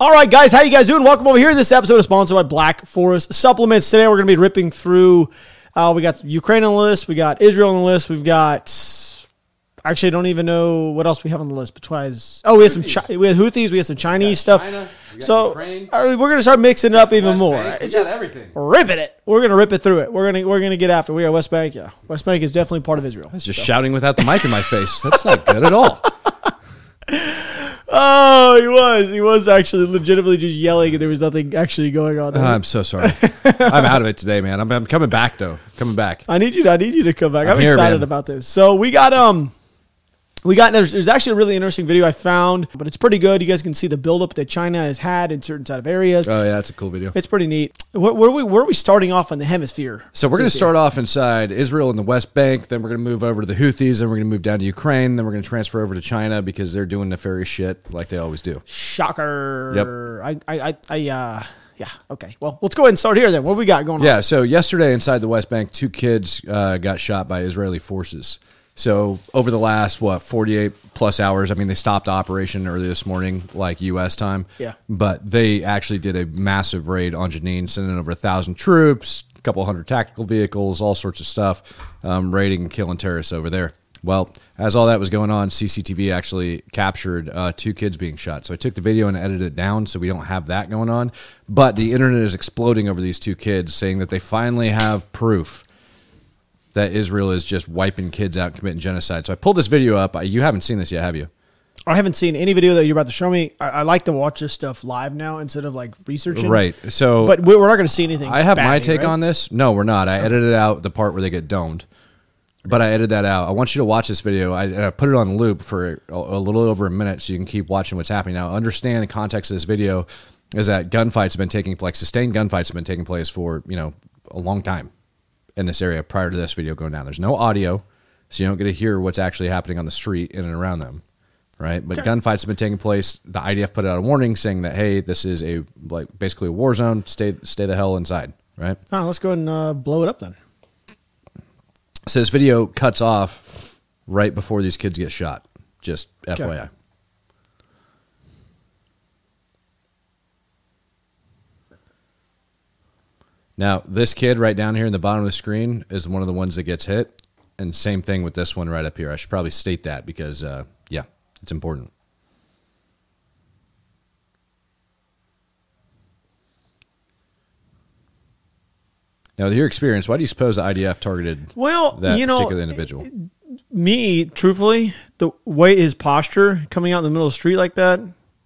All right, guys, how you guys doing? Welcome over here. In this episode is sponsored by Black Forest Supplements. Today we're going to be ripping through. Uh, we got Ukraine on the list. We got Israel on the list. We've got. Actually, I don't even know what else we have on the list. Besides, oh, we have some Chi- we have Houthis. We have some Chinese stuff. China, we got so uh, we're going to start mixing it up even West more. Bank, It's we got just everything. ripping it. We're going to rip it through it. We're going to we're going to get after. it. We are West Bank. Yeah, West Bank is definitely part of Israel. It's just shouting without the mic in my face. That's not good at all. Oh, he was. He was actually legitimately just yelling, and there was nothing actually going on. There. I'm so sorry. I'm out of it today, man. I'm, I'm coming back though. Coming back. I need you. To, I need you to come back. I'm, I'm here, excited man. about this. So we got um, we got there's, there's actually a really interesting video I found, but it's pretty good. You guys can see the buildup that China has had in certain side of areas. Oh yeah, that's a cool video. it's pretty neat. Where, where are we where are we starting off on the hemisphere? So we're going to start off inside Israel and the West Bank. Then we're going to move over to the Houthis. Then we're going to move down to Ukraine. Then we're going to transfer over to China because they're doing nefarious shit like they always do. Shocker. I I I, I uh. Yeah. Okay. Well, let's go ahead and start here then. What we got going on? Yeah. So yesterday inside the West Bank, two kids uh, got shot by Israeli forces. So over the last what 48 plus hours, I mean, they stopped operation early this morning, like U.S. time. Yeah. But they actually did a massive raid on Jenin, sending over a thousand troops, a couple hundred tactical vehicles, all sorts of stuff, um, raiding and killing terrorists over there. Well, as all that was going on, CCTV actually captured uh, two kids being shot. So I took the video and edited it down so we don't have that going on. But the internet is exploding over these two kids, saying that they finally have proof that Israel is just wiping kids out, committing genocide. So I pulled this video up. You haven't seen this yet, have you? I haven't seen any video that you're about to show me. I, I like to watch this stuff live now instead of like researching. Right. So But we- we're not going to see anything. I have my take right? on this. No, we're not. I edited out the part where they get domed, but I edited that out. I want you to watch this video. I, I put it on loop for a, a little over a minute so you can keep watching what's happening. Now, understand the context of this video is that gunfights have been taking like sustained gunfights have been taking place for you know a long time in this area prior to this video going down. There's no audio, so you don't get to hear what's actually happening on the street in and around them. Right, but gunfights have been taking place. The IDF put out a warning saying that hey, this is a like basically a war zone. Stay stay the hell inside. Right. Oh, let's go ahead and uh, blow it up then. So this video cuts off right before these kids get shot. Just FYI. Now, this kid right down here in the bottom of the screen is one of the ones that gets hit. And same thing with this one right up here. I should probably state that because, uh, yeah, it's important. Now, with your experience, why do you suppose the IDF targeted Well, that you know, particular individual? me, truthfully, the way his posture coming out in the middle of the street like that,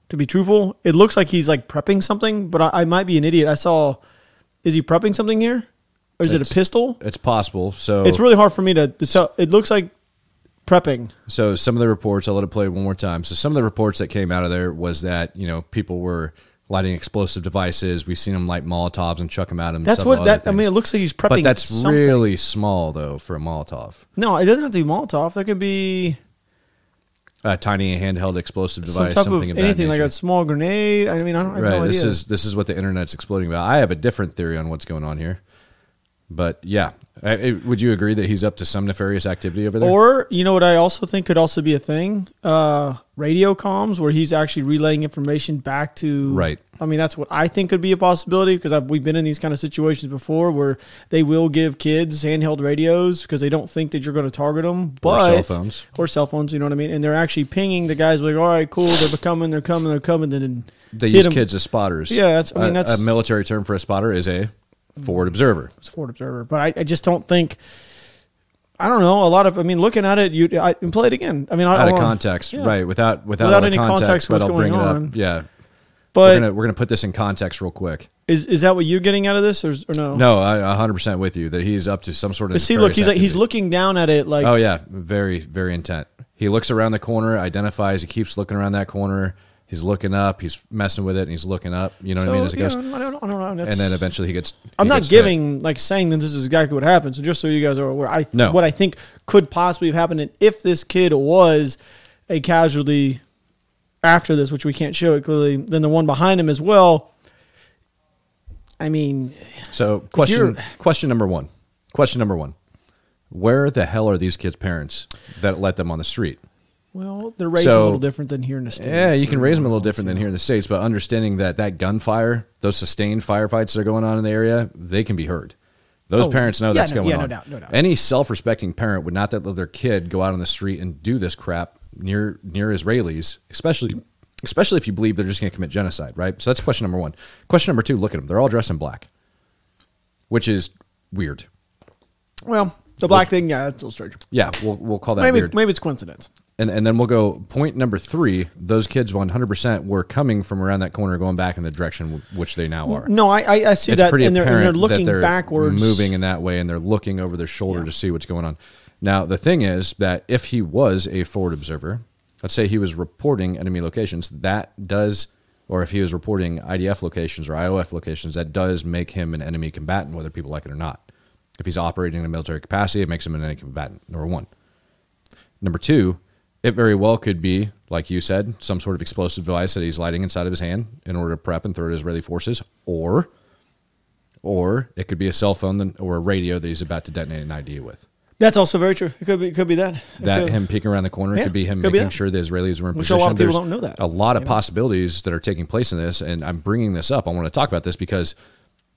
to be truthful, it looks like he's like prepping something, but I, I might be an idiot. I saw, is he prepping something here? Or is it a pistol? It's possible. So It's really hard for me to, So. It looks like prepping. So some of the reports, I'll let it play one more time. So some of the reports that came out of there was that you know people were lighting explosive devices. We've seen them light Molotovs and chuck them at them. That's what that. I mean, it looks like he's prepping. But that's something. really small though for a Molotov. no. It doesn't have to be Molotov. That could be A tiny handheld explosive some device, type something of, that anything like a small grenade. I mean, I don't I have Right. no this is this is what the internet's exploding about. I have a different theory on what's going on here. But yeah, I, I- would you agree that he's up to some nefarious activity over there? Or you know what I also think could also be a thing, uh, radio comms where he's actually relaying information back to. Right. I mean, that's what I think could be a possibility because I've, we've been in these kind of situations before where they will give kids handheld radios because they don't think that you're going to target them, Or but cell phones. or cell phones. You know what I mean? And they're actually pinging the guys like, all right, cool, they're coming, they're coming, they're coming. Then they use use 'em. kids as spotters. Yeah, that's- I mean, A- that's- a military term for a spotter is a forward observer. It's Ford Observer, but I, I just don't think. I don't know. A lot of, I mean, looking at it, you I, and play it again. I mean, out I of context, yeah. right? Without without, Without any context, context but what's I'll bring going it on. up. Yeah, But we're gonna we're gonna put this in context real quick. is is that what you're getting out of this, or, or no? No, I 100 percent with you that he's up to some sort of. See, look, he's like he's looking down at it like Oh yeah, very very intent. He looks around the corner, identifies. He keeps looking around that corner. He's looking up. He's messing with it, and he's looking up. You know what I mean? As it goes, I don't, I don't know. and then eventually he gets. I'm not gets hit. giving like saying that this is exactly what happened. So just so you guys are aware, I No. what I think could possibly have happened and if this kid was a casualty after this, which we can't show it clearly, then the one behind him as well. I mean, So question question number one. Question number one. Where the hell are these kids' parents that let them on the street? Well, they're raised a little different than here in the states. Yeah, you can raise them a little different than here in the states, but understanding that that gunfire, those sustained firefights that are going on in the area, they can be heard. Those Oh, parents know yeah, that's no- going yeah, on. no doubt, no doubt. Any self-respecting parent would not let their kid go out on the street and do this crap near near Israelis, especially especially if you believe they're just going to commit genocide, right? So that's question number one. Question number two: Look at them; they're all dressed in black, which is weird. Well, the black thing, yeah, that's a little strange. Yeah, we'll we'll call that Maybe weird. maybe it's coincidence. And and then we'll go point number three. Those kids, one hundred percent, were coming from around that corner, going back in the direction w- which they now are. No, I I, I see it's that, pretty and they're, and they're looking they're backwards, moving in that way, and they're looking over their shoulder to see what's going on. Now, the thing is that if he was a forward observer, let's say he was reporting enemy locations, that does, or if he was reporting IDF locations or IOF locations, that does make him an enemy combatant, whether people like it or not. If he's operating in a military capacity, it makes him an enemy combatant. Number one. Number two, it very well could be, like you said, some sort of explosive device that he's lighting inside of his hand in order to prep and throw at Israeli forces, or, or it could be a cell phone or a radio that he's about to detonate an ID with. That's also very true. It could be it could be that. It That could- him peeking around the corner Yeah, could be him could making that. sure the Israelis were in Which a position. lot of people There's don't know that, A lot of know? possibilities that are taking place in this, and I'm bringing this up. I want to talk about this because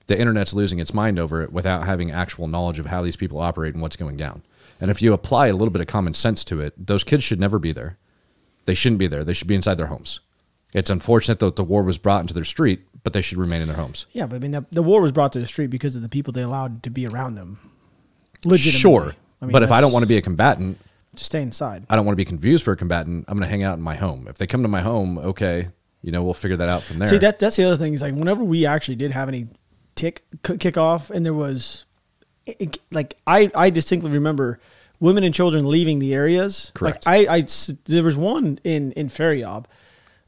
the internet's losing its mind over it without having actual knowledge of how these people operate and what's going down. And if you apply a little bit of common sense to it, those kids should never be there. They shouldn't be there. They should be inside their homes. It's unfortunate that the war was brought into their street, but they should remain in their homes. Yeah, but I mean, the, the war was brought to the street because of the people they allowed to be around them. Legitimately. Sure. I mean, but if I don't want to be a combatant, just stay inside. I don't want to be confused for a combatant. I'm going to hang out in my home. If they come to my home, okay, you know, we'll figure that out from there. See, that that's the other thing is like whenever we actually did have any tick k- kick off, and there was it- like I I distinctly remember women and children leaving the areas. Correct. Like I, I there was one in in Faryab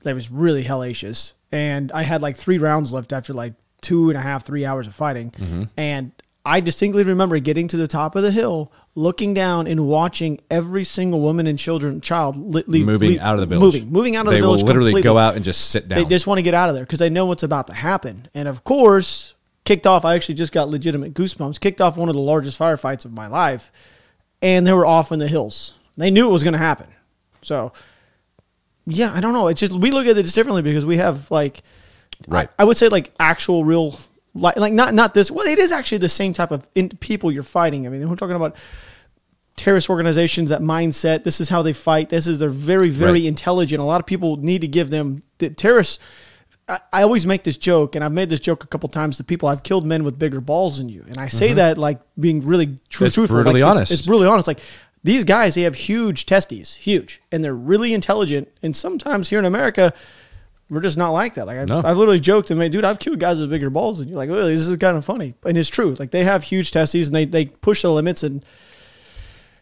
that was really hellacious, and I had like three rounds left after like two and a half three hours of fighting, Mm-hmm. and I distinctly remember getting to the top of the hill, looking down and watching every single woman and children child li- leave, moving leave- out of the village. moving moving out of they the village. will literally completely. go out and just sit down. They just want to get out of there because they know what's about to happen. And of course, kicked off. I actually just got legitimate goosebumps. Kicked off one of the largest firefights of my life, and they were off in the hills. They knew it was going to happen. So, yeah, I don't know. It's just we look at it just differently because we have like, Right. I, I would say like actual real. Like, like not not this well it is actually the same type of in, people you're fighting i mean we're talking about terrorist organizations that mindset this is how they fight this is they're very very Right. intelligent a lot of people need to give them the terrorists I, I always make this joke and i've made this joke a couple times to people i've killed men with bigger balls than you and i say that like being really true Mm-hmm. It's truthful brutally like, honest. it's, it's brutally honest like these guys they have huge testes huge and they're really intelligent and sometimes here in america we're just not like that. Like I, No. I've literally joked and made, dude, I've killed guys with bigger balls, and you're like, oh, this is kind of funny, and it's true. Like they have huge testes and they they push the limits, and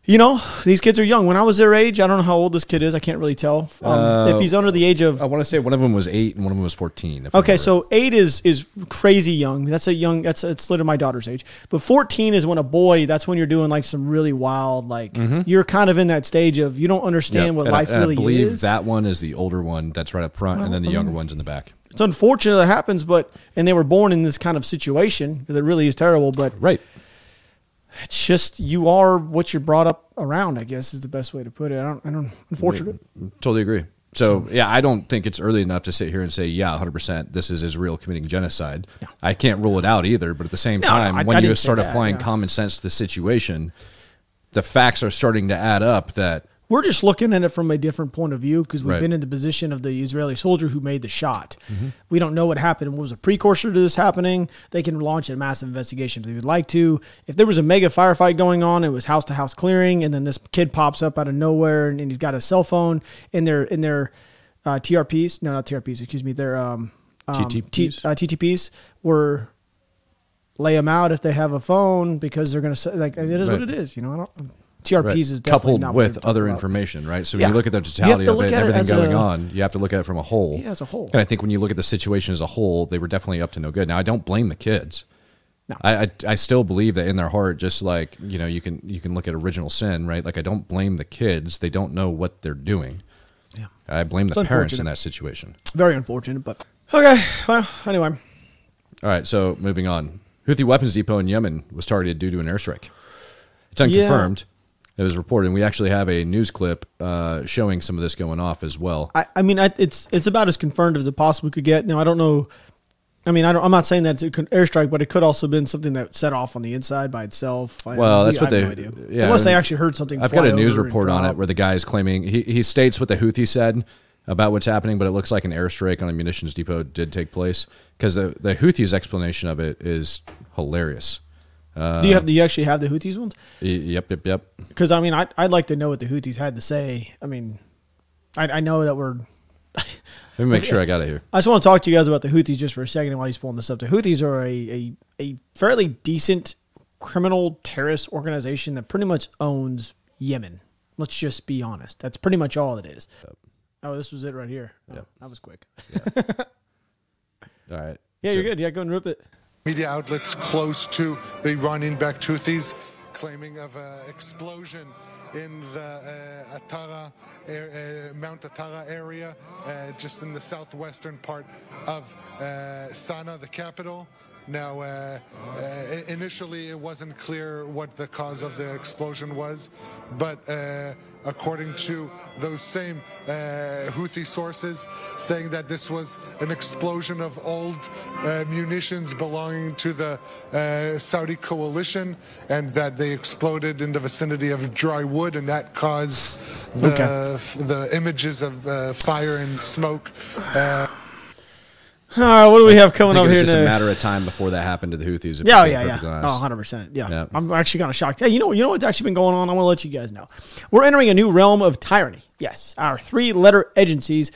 you know these kids are young. When I was their age, I don't know how old this kid is. I can't really tell um, if uh, he's under the age of. I want to say one of them was eight and one of them was fourteen. Okay, so eight is is crazy young. That's a young. That's it's literally my daughter's age. But fourteen is when a boy. That's when you're doing like some really wild. Like mm-hmm. you're kind of in that stage of you don't understand Yep. what And I- life and really I believe is. that one is the older one that's right up front, and then the younger um, one's in the back. it's unfortunate that happens, but and they were born in this kind of situation because it really is terrible. But Right. It's just you are what you're brought up around. I guess is the best way to put it. I don't. I don't. Unfortunately, Totally agree. So, yeah, I don't think it's early enough to sit here and say, yeah, 100%, this is Israel committing genocide. I can't rule it out either, but at the same No, no, time, I- when I you start applying common sense to the situation, the facts are starting to add up that We're just looking at it from a different point of view because we've Right. been in the position of the Israeli soldier who made the shot. Mm-hmm. We don't know what happened. What was a precursor to this happening? They can launch a massive investigation if they would like to. If there was a mega firefight going on, it was house to house clearing, and then this kid pops up out of nowhere and, and he's got a cell phone in their in their uh, TRPs. No, not TRPs. Excuse me. Their um, um, T- TTPs? uh, TTPs were lay them out if they have a phone because they're going to say like it is what it is. You know, I don't. TRPs Right. is coupled with other about. information, right? So when Yeah. you look at the totality to of it, at it everything going a- on, you have to look at it from a whole. Yeah, as a whole. And I think when you look at the situation as a whole, they were definitely up to no good. Now I don't blame the kids. No. I, I I still believe that in their heart, just like you know, you can you can look at original sin, right? Like I don't blame the kids; they don't know what they're doing. Yeah. I blame the parents in that situation. Very unfortunate, but okay. Well, anyway, All right, so moving on. Houthi weapons depot in Yemen was targeted due to an airstrike. It's Yeah. It was reported. And we actually have a news clip uh, showing some of this going off as well. I, I mean, I, it's it's about as confirmed as it possibly could get. Now, I don't know. I mean, I don't, I'm not saying that it's an airstrike, but it could also have been something that set off on the inside by itself. I, Well, that's what have they. no idea. Yeah, Unless they actually heard something. I've got a news report on it where the guy is claiming he, he states what the Houthi said about what's happening, but it looks like an airstrike on a munitions depot did take place because the the Houthis' explanation of it is hilarious. Uh, do you have? Do you actually have the Houthis ones? Yep, yep, yep. Because I mean, I, I'd like to know what the Houthis had to say. I mean, I, I know that we're. Let me make sure I got it here. I just want to talk to you guys about the Houthis just for a second while he's pulling this up. The Houthis are a, a, a fairly decent criminal terrorist organization that pretty much owns Yemen. Let's just be honest. That's pretty much all it is. Oh, this was it right here. Oh, Yep. That was quick. All right. Yeah, So- you're good. Yeah, go and rip it. Media outlets close to the Iranian-backed Houthis claiming of an explosion in the uh, Atara, uh, Mount Atara area, uh, just in the southwestern part of uh, Sana'a, the capital. Now, uh, uh, initially, it wasn't clear what the cause of the explosion was, but uh, according to those same uh, Houthi sources, saying that this was an explosion of old uh, munitions belonging to the uh, Saudi coalition, and that they exploded in the vicinity of dry wood, and that caused the Okay. the images of uh, fire and smoke. Uh, All right, what do we have I coming think up it was here just a matter of time before that happened to the Houthis. Yeah, oh, yeah, yeah. Oh, 100 percent. Yeah. Yeah. I'm actually kind of shocked. Hey, you know, you know what's actually been going on? I want to let you guys know. We're entering a new realm of tyranny. Yes, our three-letter agencies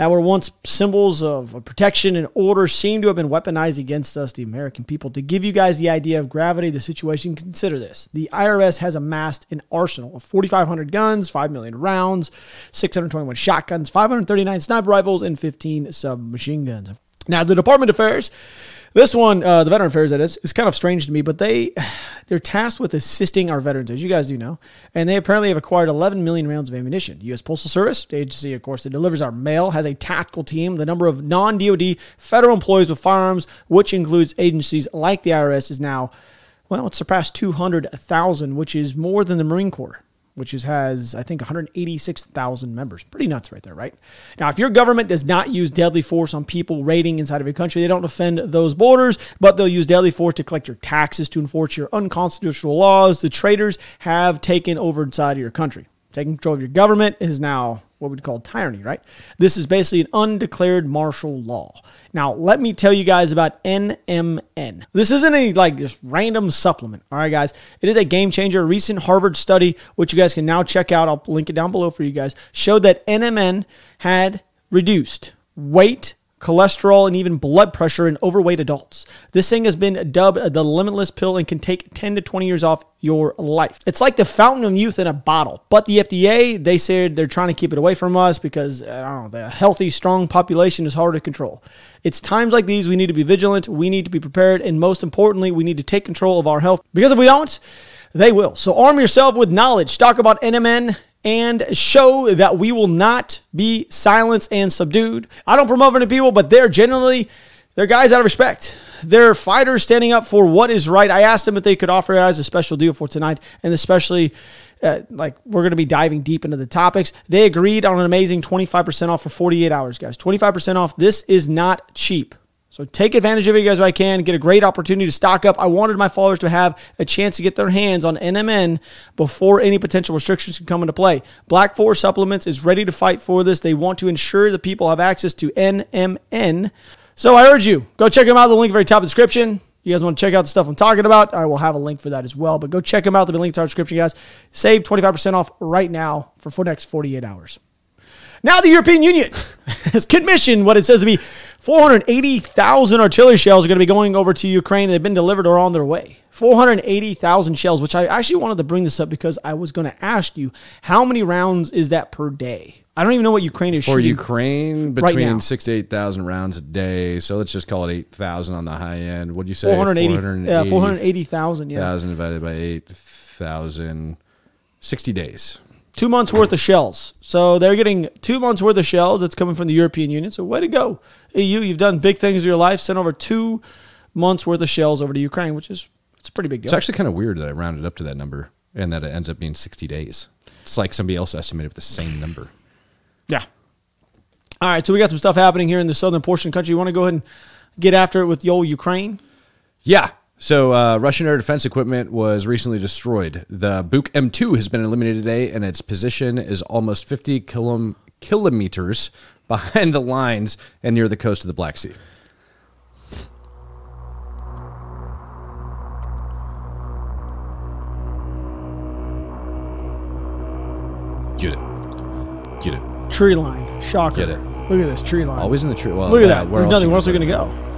that were once symbols of protection and order seem to have been weaponized against us, the American people. To give you guys the idea of gravity the situation, consider this: the IRS has amassed an arsenal of 4,500 guns, 5 million rounds, 621 shotguns, 539 sniper rifles, and 15 submachine guns. Now, the Department of Affairs, this one, uh, the Veteran Affairs, that is, is kind of strange to me, but they they're tasked with assisting our veterans, as you guys do know, and they apparently have acquired 11 million rounds of ammunition. U.S. Postal Service, the agency, of course, that delivers our mail, has a tactical team. The number of non-DoD federal employees with firearms, which includes agencies like the IRS, is now well, it's surpassed 200,000, which is more than the Marine Corps which is, has, I think, 186,000 members. Pretty nuts right there, right? Now, if your government does not use deadly force on people raiding inside of your country, they don't defend those borders, but they'll use deadly force to collect your taxes, to enforce your unconstitutional laws. The traitors have taken over inside of your country. Taking control of your government is now what we'd call tyranny, right? This is basically an undeclared martial law. Now, let me tell you guys about NMN. This isn't a like just random supplement, all right, guys. It is a game changer. A recent Harvard study, which you guys can now check out, I'll link it down below for you guys, showed that NMN had reduced weight, cholesterol, and even blood pressure in overweight adults. This thing has been dubbed the limitless pill and can take 10 to 20 years off your life. It's like the fountain of youth in a bottle. But the FDA, they said they're trying to keep it away from us because, I don't know, the healthy, strong population is hard to control. It's times like these we need to be vigilant, we need to be prepared, and most importantly, we need to take control of our health because if we don't, they will. So arm yourself with knowledge. Talk about NMN and show that we will not be silenced and subdued. I don't promote any people, but they're generally they're guys out of respect. They're fighters standing up for what is right. I asked them if they could offer guys a special deal for tonight, and especially uh, like we're going to be diving deep into the topics. They agreed on an amazing 25% off for 48 hours, guys. 25% off. This is not cheap. So take advantage of it, guys, if I can. Get a great opportunity to stock up. I wanted my followers to have a chance to get their hands on NMN before any potential restrictions can come into play. Black Forest Supplements is ready to fight for this. They want to ensure that people have access to NMN. So I urge you, go check them out. The link very top of the description. You guys want to check out the stuff I'm talking about? I will have a link for that as well. But go check them out. There'll be a link to our description, guys. Save 25% off right now for, the next 48 hours. Now the European Union has commissioned what it says to be 480,000 artillery shells are going to be going over to Ukraine. They've been delivered or on their way. 480,000 shells, which I actually wanted to bring this up because I was going to ask you how many rounds is that per day? I don't even know what Ukraine is For shooting. Ukraine, right between now. six to 8,000 rounds a day. So let's just call it 8,000 on the high end. What do you say? 480, yeah, 480,000, yeah. 480,000 divided by 8,000. 60 days. Two months worth of shells. So they're getting two months worth of shells. That's coming from the European Union. So way to go, EU! You've done big things in your life. Sent over two months worth of shells over to Ukraine, which is it's a pretty big deal. It's actually kind of weird that I rounded up to that number and that it ends up being 60 days. It's like somebody else estimated with the same number. yeah. All right, so we got some stuff happening here in the southern portion of the country. You want to go ahead and get after it with the old Ukraine? Yeah. So uh, Russian air defense equipment was recently destroyed. The Buk M2 has been eliminated today, and its position is almost 50 kilom- kilometers behind the lines and near the coast of the Black Sea. Get it. Get it. Tree line, shocker. Get it. Look at this tree line. Always in the tree. Well, Look at that. where There's nothing. Where else are we going to go?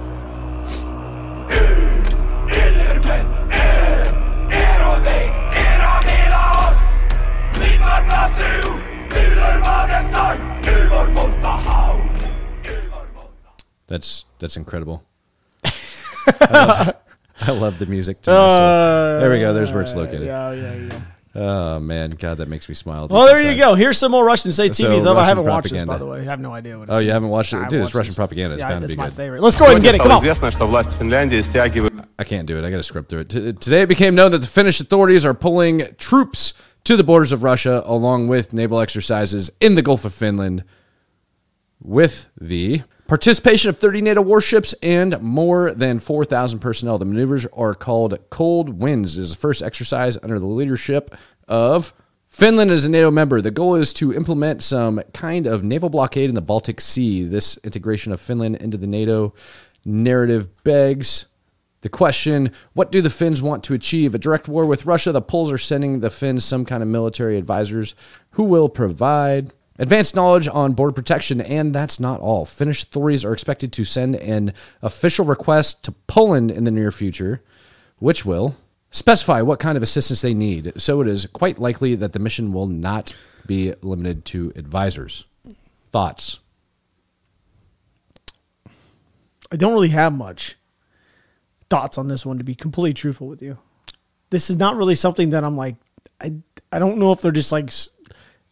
That's that's incredible. I, love, I, love, the music. Too, uh. There we go. There's where it's located. Yeah, yeah, yeah. Oh man, God, that makes me smile. Well, there you go. Here's some more Russian State TV. So, though Russian I haven't propaganda. watched this, by the way. I have no idea what. It's oh, you haven't watched it, dude. It's Russian this. propaganda. It's yeah, bound to be my good. favorite. Let's go ahead and get it. Come on. I can't do it. I got to scrub through it. T- today, it became known that the Finnish authorities are pulling troops to the borders of Russia, along with naval exercises in the Gulf of Finland, with the participation of 30 NATO warships and more than 4,000 personnel. The maneuvers are called Cold Winds. Is the first exercise under the leadership of Finland as a NATO member. The goal is to implement some kind of naval blockade in the Baltic Sea. This integration of Finland into the NATO narrative begs the question what do the Finns want to achieve? A direct war with Russia? The Poles are sending the Finns some kind of military advisors who will provide advanced knowledge on border protection. And that's not all. Finnish authorities are expected to send an official request to Poland in the near future, which will specify what kind of assistance they need. So it is quite likely that the mission will not be limited to advisors. Thoughts? I don't really have much thoughts on this one, to be completely truthful with you. This is not really something that I'm like. I I don't know if they're just like s-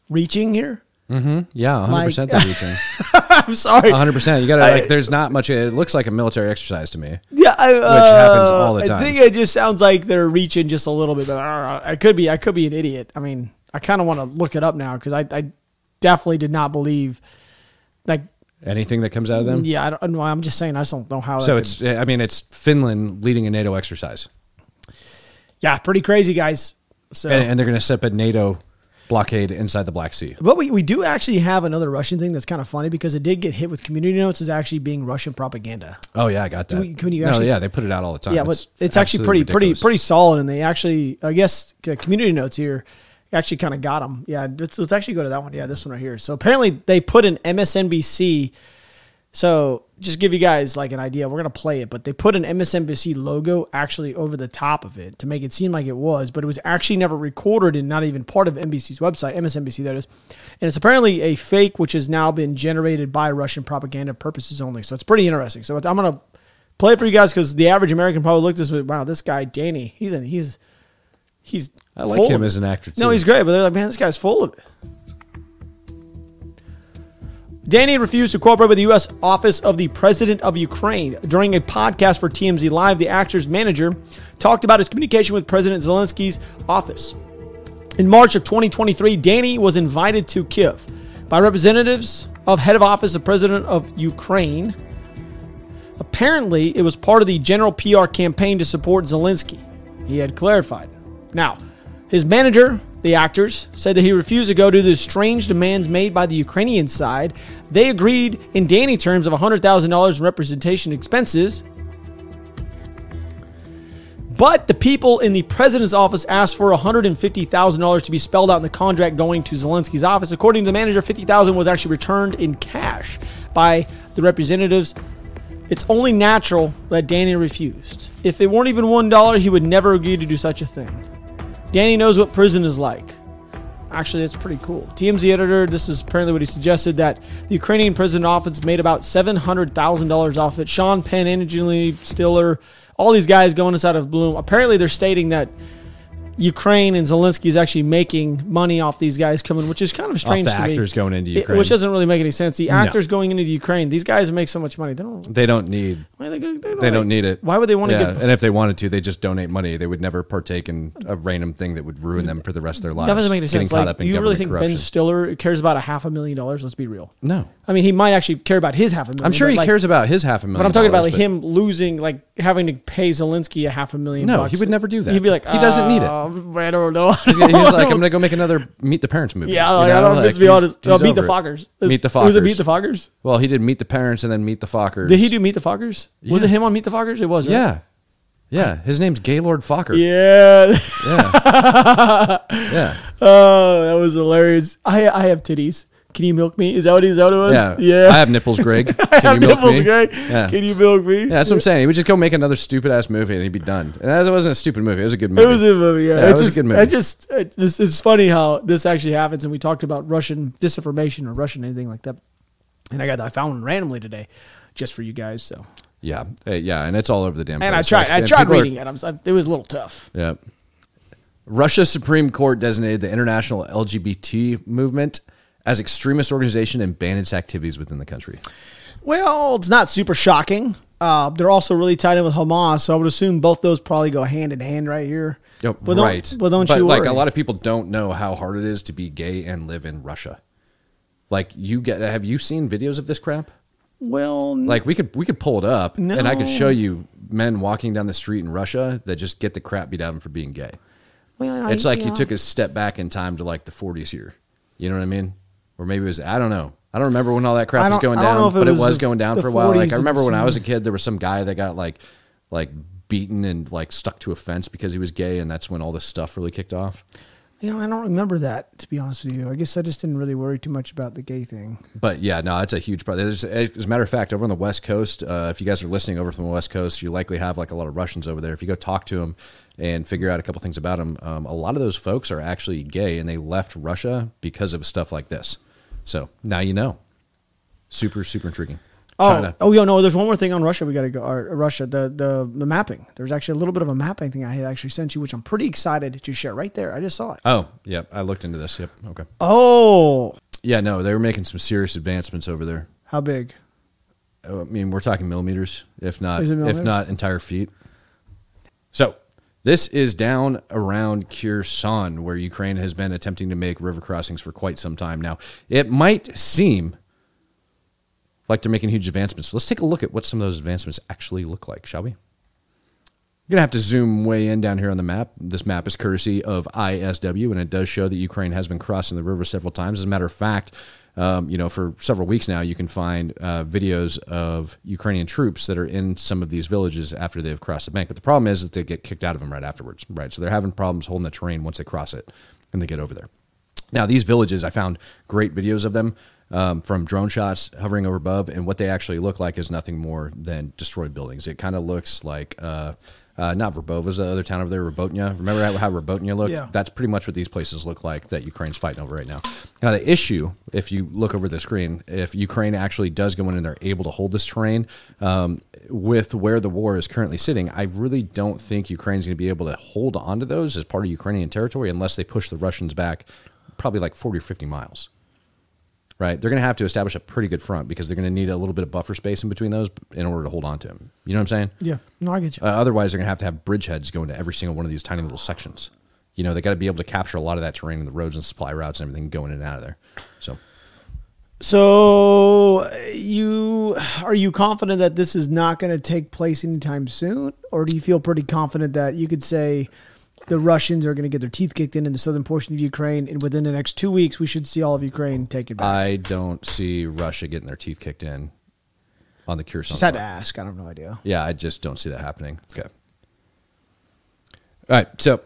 reaching here. Yeah, 100% Like- they're reaching. I'm sorry. 100%. You got to, like, there's not much. It looks like a military exercise to me. Yeah, I, Which happens uh, all the time. I think it just sounds like they're reaching just a little bit. But uh, I could be, I could be an idiot. I mean, I kind of want to look it up now because I, I definitely did not believe, like, Anything that comes out of them? yeah, I don't know. I'm just saying, I just don't know how. So that could- it's, I mean, it's Finland leading a NATO exercise. yeah, pretty crazy, guys. So, And, and they're going to set up a NATO blockade inside the Black Sea. but we, we do actually have another Russian thing that's kind of funny because it did get hit with community notes as actually being Russian propaganda. Oh, yeah, I got that. we- can you no, yeah, they put it out all the time. Yeah, but it's, actually pretty, absolutely pretty, pretty solid, and they actually, I guess, uh, community notes here actually kind of got them. Yeah, let's, let's actually go to that one. Yeah, this one right here. So apparently they put an MSNBC. So just give you guys like an idea. We're gonna play it, but they put an MSNBC logo actually over the top of it to make it seem like it was, but it was actually never recorded and not even part of NBC's website, MSNBC that is. And it's apparently a fake, which has now been generated by Russian propaganda purposes only. So it's pretty interesting. So I'm gonna play it for you guys because the average American probably looked at this. Wow, this guy Danny, he's in, he's he's. I like him as an actor, No, he's great, but they're like, man, this guy's full of it. Danny refused to cooperate with the U.S. Office of the President of Ukraine. During a podcast for TMZ Live, the actor's manager talked about his communication with President Zelensky's office. In March of 2023, Danny was invited to Kiev by representatives of head of office of the President of Ukraine. Apparently, it was part of the general PR campaign to support Zelensky. He had clarified. Now, his manager, the actors, said that he refused to go to the strange demands made by the Ukrainian side. They agreed in Danny terms of $100,000 in representation expenses. But the people in the president's office asked for $150,000 to be spelled out in the contract going to Zelensky's office. According to the manager, $50,000 was actually returned in cash by the representatives. It's only natural that Danny refused. If it weren't even $1, he would never agree to do such a thing. Danny knows what prison is like. Actually, it's pretty cool. TMZ editor, this is apparently what he suggested that the Ukrainian prison office made about $700,000 off it. Sean Penn, Angelina Stiller, all these guys going inside of Bloom. Apparently, they're stating that Ukraine and Zelensky is actually making money off these guys coming, which is kind of strange the to me. actors going into It- Ukraine. which doesn't really make any sense. The actors going into the Ukraine, these guys make so much money. They don't. They don't need. Why they, go- they, They don't need it. Why would they want to Yeah, get? and if they wanted to, they just donate money. They would never partake in a random thing that would ruin them for the rest of their lives. That doesn't make any Getting sense. Like, up in you really think Ben. Stiller cares about a half a million dollars? Let's be real. No, I mean, he might actually care about his half a million. I'm sure he like- cares about his half a million. But I'm talking about like him losing, like having to pay Zelensky a half a million. No, bucks. he would never do that. He'd be like, He doesn't need it. Uh, "Uh, I don't know. He's, he's like, I'm gonna go make another Meet the Parents movie. Yeah, You like, know, I don't. like, let's be he's- honest. he's Uh, meet the it. Fockers. Meet the Was it Meet the Fockers? Well, he did Meet the Parents and then Meet the Fockers. Did he do Meet the Fockers? Was it him on Meet the Fockers? It was. Right? Yeah, yeah. His name's Gaylord Focker. Yeah. yeah. yeah. Oh, that was hilarious. I I have titties. Can you milk me? Is that what is that what it was? Yeah. Yeah. I have nipples, Greg. Can I have you milk nipples, me? Greg. Yeah. Can you milk me? Yeah, that's what I'm saying. He would just go make another stupid ass movie and he'd be done. And that wasn't a stupid movie. It was a good movie. It was a movie, yeah. Yeah, it it's was a good movie. I just, it just, it's funny how this actually happens, and we talked about Russian disinformation or Russian anything like that. And I got, I found one randomly today, just for you guys. So, yeah, yeah, and it's all over the damn. and I place. tried, Like, I tried people are- reading it. I'm, it was a little tough. Yeah. Russia Supreme Court designated the international LGBT movement as extremist organization and banned its activities within the country. Well, it's not super shocking. Uh, they're also really tied in with Hamas, so I would assume both those probably go hand in hand right here. Yep, But don't- right. but don't but you like worry. a lot of people don't know how hard it is to be gay and live in Russia. Like you get have you seen videos of this crap? Well, Like we could we could pull it up and I could show you men walking down the street in Russia that just get the crap beat out of them for being gay. well, It's I- like you took a step back in time to like the 40s here. You know what I mean? Or maybe it was I don't know. I don't remember when all that crap was going I don't know down, but it was was going down for a while. Like I remember when I was a kid, there was some guy that got like like beaten and like stuck to a fence because he was gay, and that's when all this stuff really kicked off. You know, I don't remember that to be honest with you. I guess I just didn't really worry too much about the gay thing. But yeah, no, it's a huge problem. There's, as a matter of fact, over on the West Coast, uh, if you guys are listening over from the West Coast, you likely have like a lot of Russians over there. If you go talk to them and figure out a couple things about them, um, a lot of those folks are actually gay and they left Russia because of stuff like this. So now you know. Super, super intriguing. Oh, China. oh, yeah, no. There's one more thing on Russia. We got to go. Or, Russia, the the the mapping. There's actually a little bit of a mapping thing I had actually sent you, which I'm pretty excited to share right there. I just saw it. Oh, yep. I looked into this. Yep. Okay. Oh, Yeah, no, they were making some serious advancements over there. how big? Oh, I mean, we're talking millimeters, if not it if not entire feet. So this is down around Kherson, where Ukraine has been attempting to make river crossings for quite some time now. It might seem like they're making huge advancements. Let's take a look at what some of those advancements actually look like, shall we? Gonna have to zoom way in down here on the map. This map is courtesy of ISW, and it does show that Ukraine has been crossing the river several times. As a matter of fact, um, you know, for several weeks now, you can find uh, videos of Ukrainian troops that are in some of these villages after they've crossed the bank. But the problem is that they get kicked out of them right afterwards, right? So they're having problems holding the terrain once they cross it and they get over there. Now, these villages, I found great videos of them um, from drone shots hovering over above, and what they actually look like is nothing more than destroyed buildings. It kind of looks like uh, uh, not Verbova's the other town over there, Robotnia. Remember how, how Robotnia looked? Yeah. That's pretty much what these places look like that Ukraine's fighting over right now. Now, the issue, if you look over the screen, if Ukraine actually does go in and they're able to hold this terrain um, with where the war is currently sitting, I really don't think Ukraine's going to be able to hold onto those as part of Ukrainian territory unless they push the Russians back probably like 40 or 50 miles. Right? They're going to have to establish a pretty good front because they're going to need a little bit of buffer space in between those in order to hold on to them. You know what I'm saying? Yeah, no, I get you. Uh, otherwise, they're going to have to have bridgeheads go into every single one of these tiny little sections. You know, they got to be able to capture a lot of that terrain and the roads and supply routes and everything going in and out of there. So, So you are you confident that this is not going to take place anytime soon, or do you feel pretty confident that you could say the Russians are going to get their teeth kicked in in the southern portion of Ukraine, and within the next two weeks we should see all of Ukraine take it back? I don't see Russia getting their teeth kicked in on the Kherson. Just had to ask. I have no idea. Yeah, I just don't see that happening. Okay. All right, so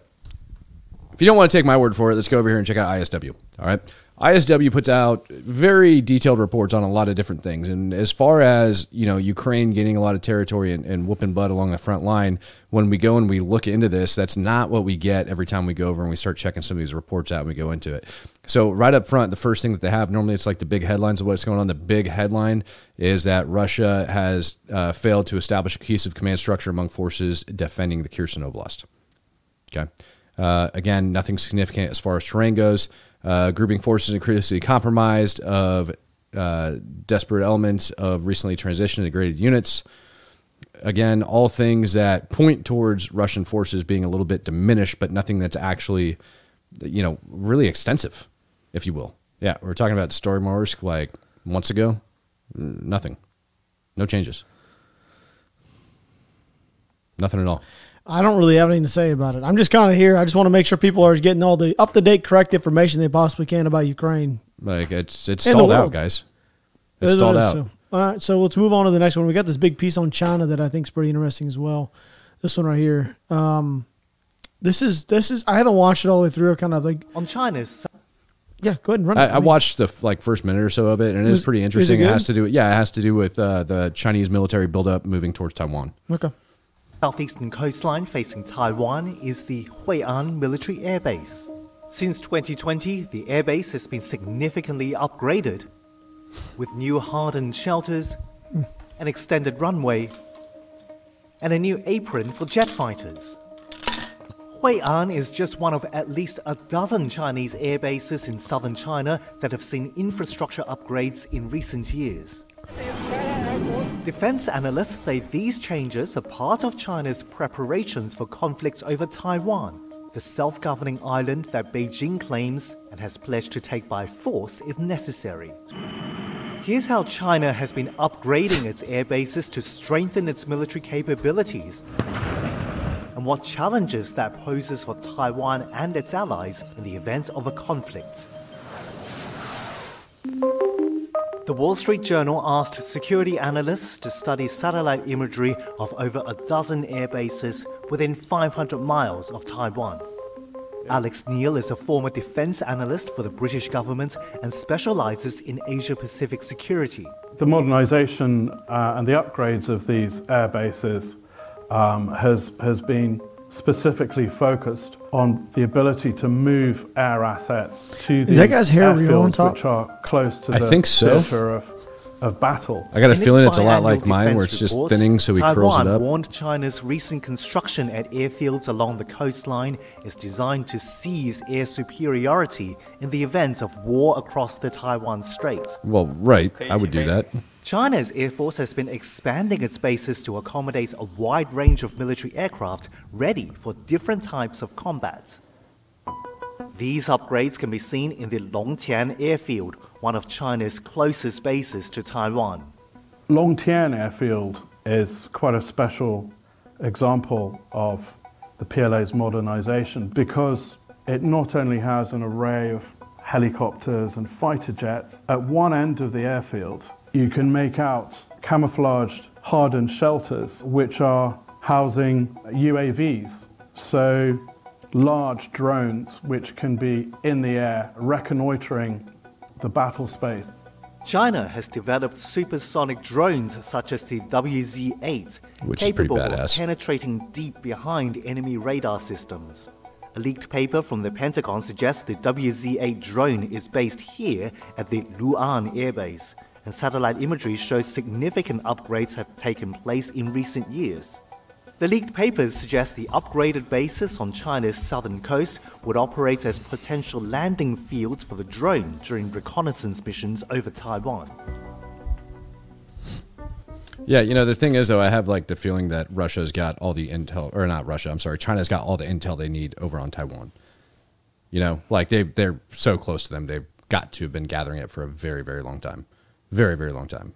if you don't want to take my word for it, let's go over here and check out ISW. All right. ISW puts out very detailed reports on a lot of different things. And as far as, you know, Ukraine gaining a lot of territory and, and whooping butt along the front line, when we go and we look into this, that's not what we get every time we go over and we start checking some of these reports out and we go into it. So right up front, the first thing that they have, normally it's like the big headlines of what's going on. The big headline is that Russia has uh, failed to establish a cohesive command structure among forces defending the Kherson Oblast. Okay. Uh, again, nothing significant as far as terrain goes. Uh, grouping forces increasingly compromised of uh, desperate elements of recently transitioned integrated units. Again, all things that point towards Russian forces being a little bit diminished, but nothing that's actually, you know, really extensive, if you will. Yeah, we are talking about Story like months ago. Nothing. No changes. Nothing at all. I don't really have anything to say about it. I'm just kind of here. I just want to make sure people are getting all the up to date, correct information they possibly can about Ukraine. Like it's it's stalled out, guys. It's it stalled out. So, all right, so let's move on to the next one. We got this big piece on China that I think is pretty interesting as well. This one right here. Um, this is this is I haven't watched it all the way through. Kind of like on China's. Yeah, go ahead and run. I, I, watched the like first minute or so of it, and it is, is pretty interesting. It, it, has to do, yeah, it has to do with uh, the Chinese military buildup moving towards Taiwan. Okay southeastern coastline facing Taiwan is the Hui'an military airbase. Since 2020, the airbase has been significantly upgraded with new hardened shelters, an extended runway, and a new apron for jet fighters. Hui'an is just one of at least a dozen Chinese air bases in southern China that have seen infrastructure upgrades in recent years. Defense analysts say these changes are part of China's preparations for conflicts over Taiwan, the self governing island that Beijing claims and has pledged to take by force if necessary. Here's how China has been upgrading its air bases to strengthen its military capabilities, and what challenges that poses for Taiwan and its allies in the event of a conflict. The Wall Street Journal asked security analysts to study satellite imagery of over a dozen air bases within 500 miles of Taiwan. Alex Neill is a former defense analyst for the British government and specializes in Asia Pacific security. The modernization uh, and the upgrades of these air bases um, has, has been specifically focused on the ability to move air assets to the Is that guy's hair real on top? which are close to I the think so. theater of, of battle. I got a feeling it's a lot like mine, where it's just reports, thinning, so he Taiwan curls it up. warned China's recent construction at airfields along the coastline is designed to seize air superiority in the event of war across the Taiwan Strait. Well, right, I would do that. China's Air Force has been expanding its bases to accommodate a wide range of military aircraft ready for different types of combat. These upgrades can be seen in the Longtian Airfield, one of China's closest bases to Taiwan. Longtian Airfield is quite a special example of the PLA's modernization because it not only has an array of helicopters and fighter jets, at one end of the airfield, you can make out camouflaged hardened shelters which are housing UAVs. So large drones which can be in the air reconnoitering the battle space. China has developed supersonic drones such as the WZ 8, capable of penetrating deep behind enemy radar systems. A leaked paper from the Pentagon suggests the WZ 8 drone is based here at the Lu'an airbase, and satellite imagery shows significant upgrades have taken place in recent years. The leaked papers suggest the upgraded bases on China's southern coast would operate as potential landing fields for the drone during reconnaissance missions over Taiwan. Yeah, you know the thing is though, I have like the feeling that Russia's got all the intel, or not Russia. I'm sorry, China's got all the intel they need over on Taiwan. You know, like they they're so close to them, they've got to have been gathering it for a very very long time, very very long time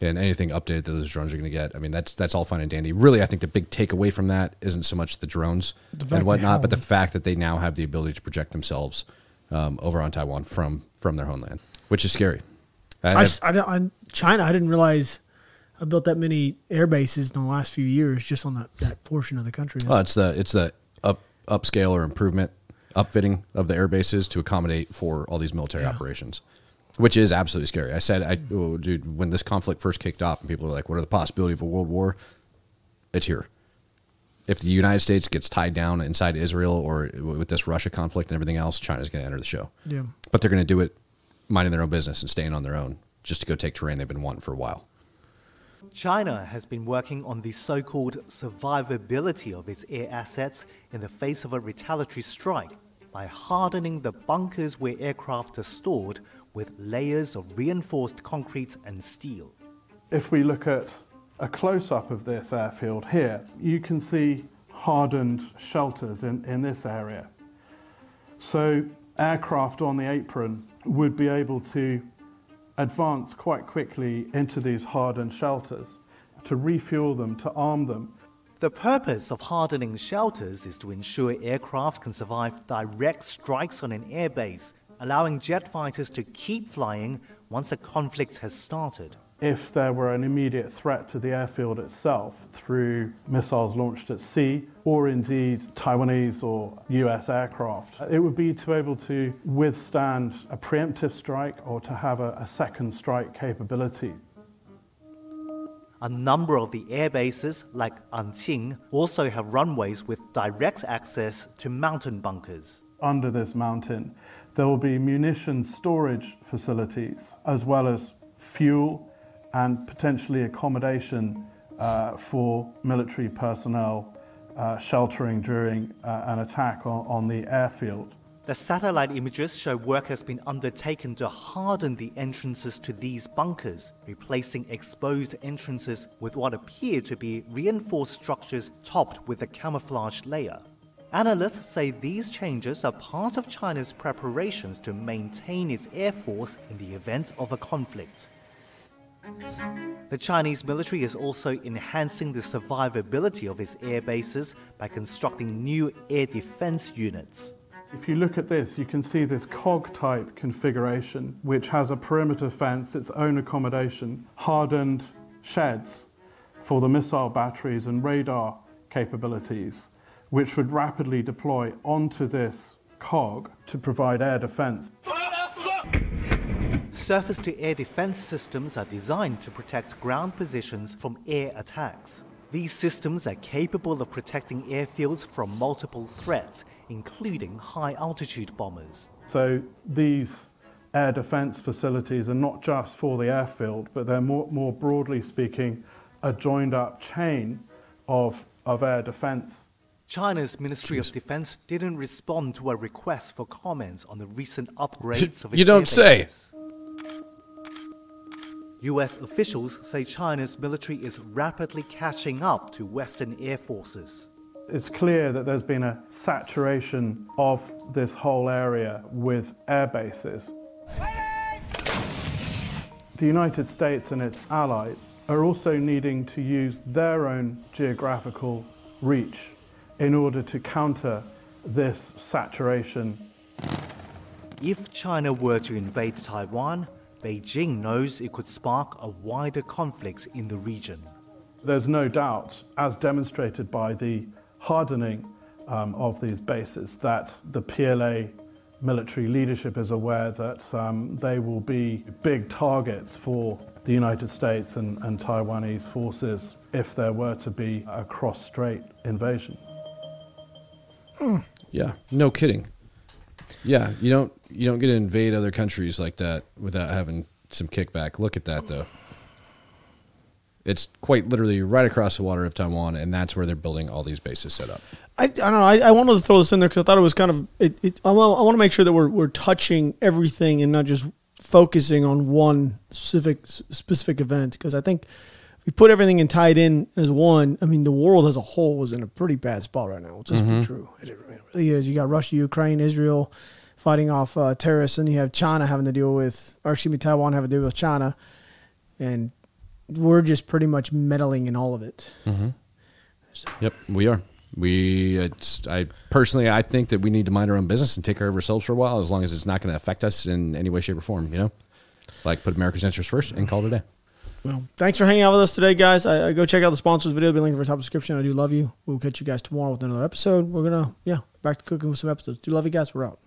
and anything updated that those drones are going to get. I mean, that's that's all fine and dandy. Really, I think the big takeaway from that isn't so much the drones and whatnot, but the fact that they now have the ability to project themselves um, over on Taiwan from from their homeland, which is scary. I, I, I, I, China, I didn't realize I built that many air bases in the last few years just on that, that portion of the country. Well, it's the it's the up upscale or improvement, upfitting of the air bases to accommodate for all these military operations, which is absolutely scary. I said, I, oh, dude, when this conflict first kicked off and people were like, what are the possibility of a world war? It's here. If the United States gets tied down inside Israel or with this Russia conflict and everything else, China's going to enter the show. Yeah. But they're going to do it minding their own business and staying on their own just to go take terrain they've been wanting for a while. China has been working on the so called survivability of its air assets in the face of a retaliatory strike by hardening the bunkers where aircraft are stored with layers of reinforced concrete and steel. If we look at a close up of this airfield here, you can see hardened shelters in, in this area. So, aircraft on the apron would be able to advance quite quickly into these hardened shelters to refuel them, to arm them. The purpose of hardening shelters is to ensure aircraft can survive direct strikes on an airbase, allowing jet fighters to keep flying once a conflict has started. If there were an immediate threat to the airfield itself through missiles launched at sea, or indeed Taiwanese or US aircraft, it would be to be able to withstand a preemptive strike or to have a, a second strike capability. A number of the air bases, like Anqing, also have runways with direct access to mountain bunkers. Under this mountain, there will be munition storage facilities as well as fuel and potentially accommodation uh, for military personnel uh, sheltering during uh, an attack on, on the airfield. The satellite images show work has been undertaken to harden the entrances to these bunkers, replacing exposed entrances with what appear to be reinforced structures topped with a camouflage layer. Analysts say these changes are part of China's preparations to maintain its air force in the event of a conflict. The Chinese military is also enhancing the survivability of its air bases by constructing new air defense units. If you look at this, you can see this cog type configuration, which has a perimeter fence, its own accommodation, hardened sheds for the missile batteries and radar capabilities, which would rapidly deploy onto this cog to provide air defense. Surface to air defense systems are designed to protect ground positions from air attacks. These systems are capable of protecting airfields from multiple threats, including high altitude bombers. So these air defense facilities are not just for the airfield, but they're more, more broadly speaking a joined up chain of, of air defense. China's Ministry of Defense didn't respond to a request for comments on the recent upgrades of its You don't air say. bases. US officials say China's military is rapidly catching up to Western air forces. It's clear that there's been a saturation of this whole area with air bases. The United States and its allies are also needing to use their own geographical reach in order to counter this saturation. If China were to invade Taiwan, Beijing knows it could spark a wider conflict in the region. There's no doubt, as demonstrated by the hardening um, of these bases, that the PLA military leadership is aware that um, they will be big targets for the United States and, and Taiwanese forces if there were to be a cross strait invasion. Yeah, no kidding. Yeah, you don't you don't get to invade other countries like that without having some kickback. Look at that though. It's quite literally right across the water of Taiwan, and that's where they're building all these bases set up. I, I don't know. I, I wanted to throw this in there because I thought it was kind of. It, it, I, want, I want to make sure that we're, we're touching everything and not just focusing on one specific specific event. Because I think we put everything and tied in as one, I mean, the world as a whole is in a pretty bad spot right now. Let's just be true. It, really is. You got Russia, Ukraine, Israel fighting off uh, terrorists, and you have China having to deal with, or excuse me, Taiwan having to deal with China, and we're just pretty much meddling in all of it. Yep, we are. We, it's, I personally, I think that we need to mind our own business and take care of ourselves for a while, as long as it's not going to affect us in any way, shape, or form. You know, like put America's interests first and call it a day. Well, thanks for hanging out with us today, guys. I, I go check out the sponsors video. Be linked in the top description. I do love you. We'll catch you guys tomorrow with another episode. We're gonna, yeah, back to cooking with some episodes. Do love you guys. We're out.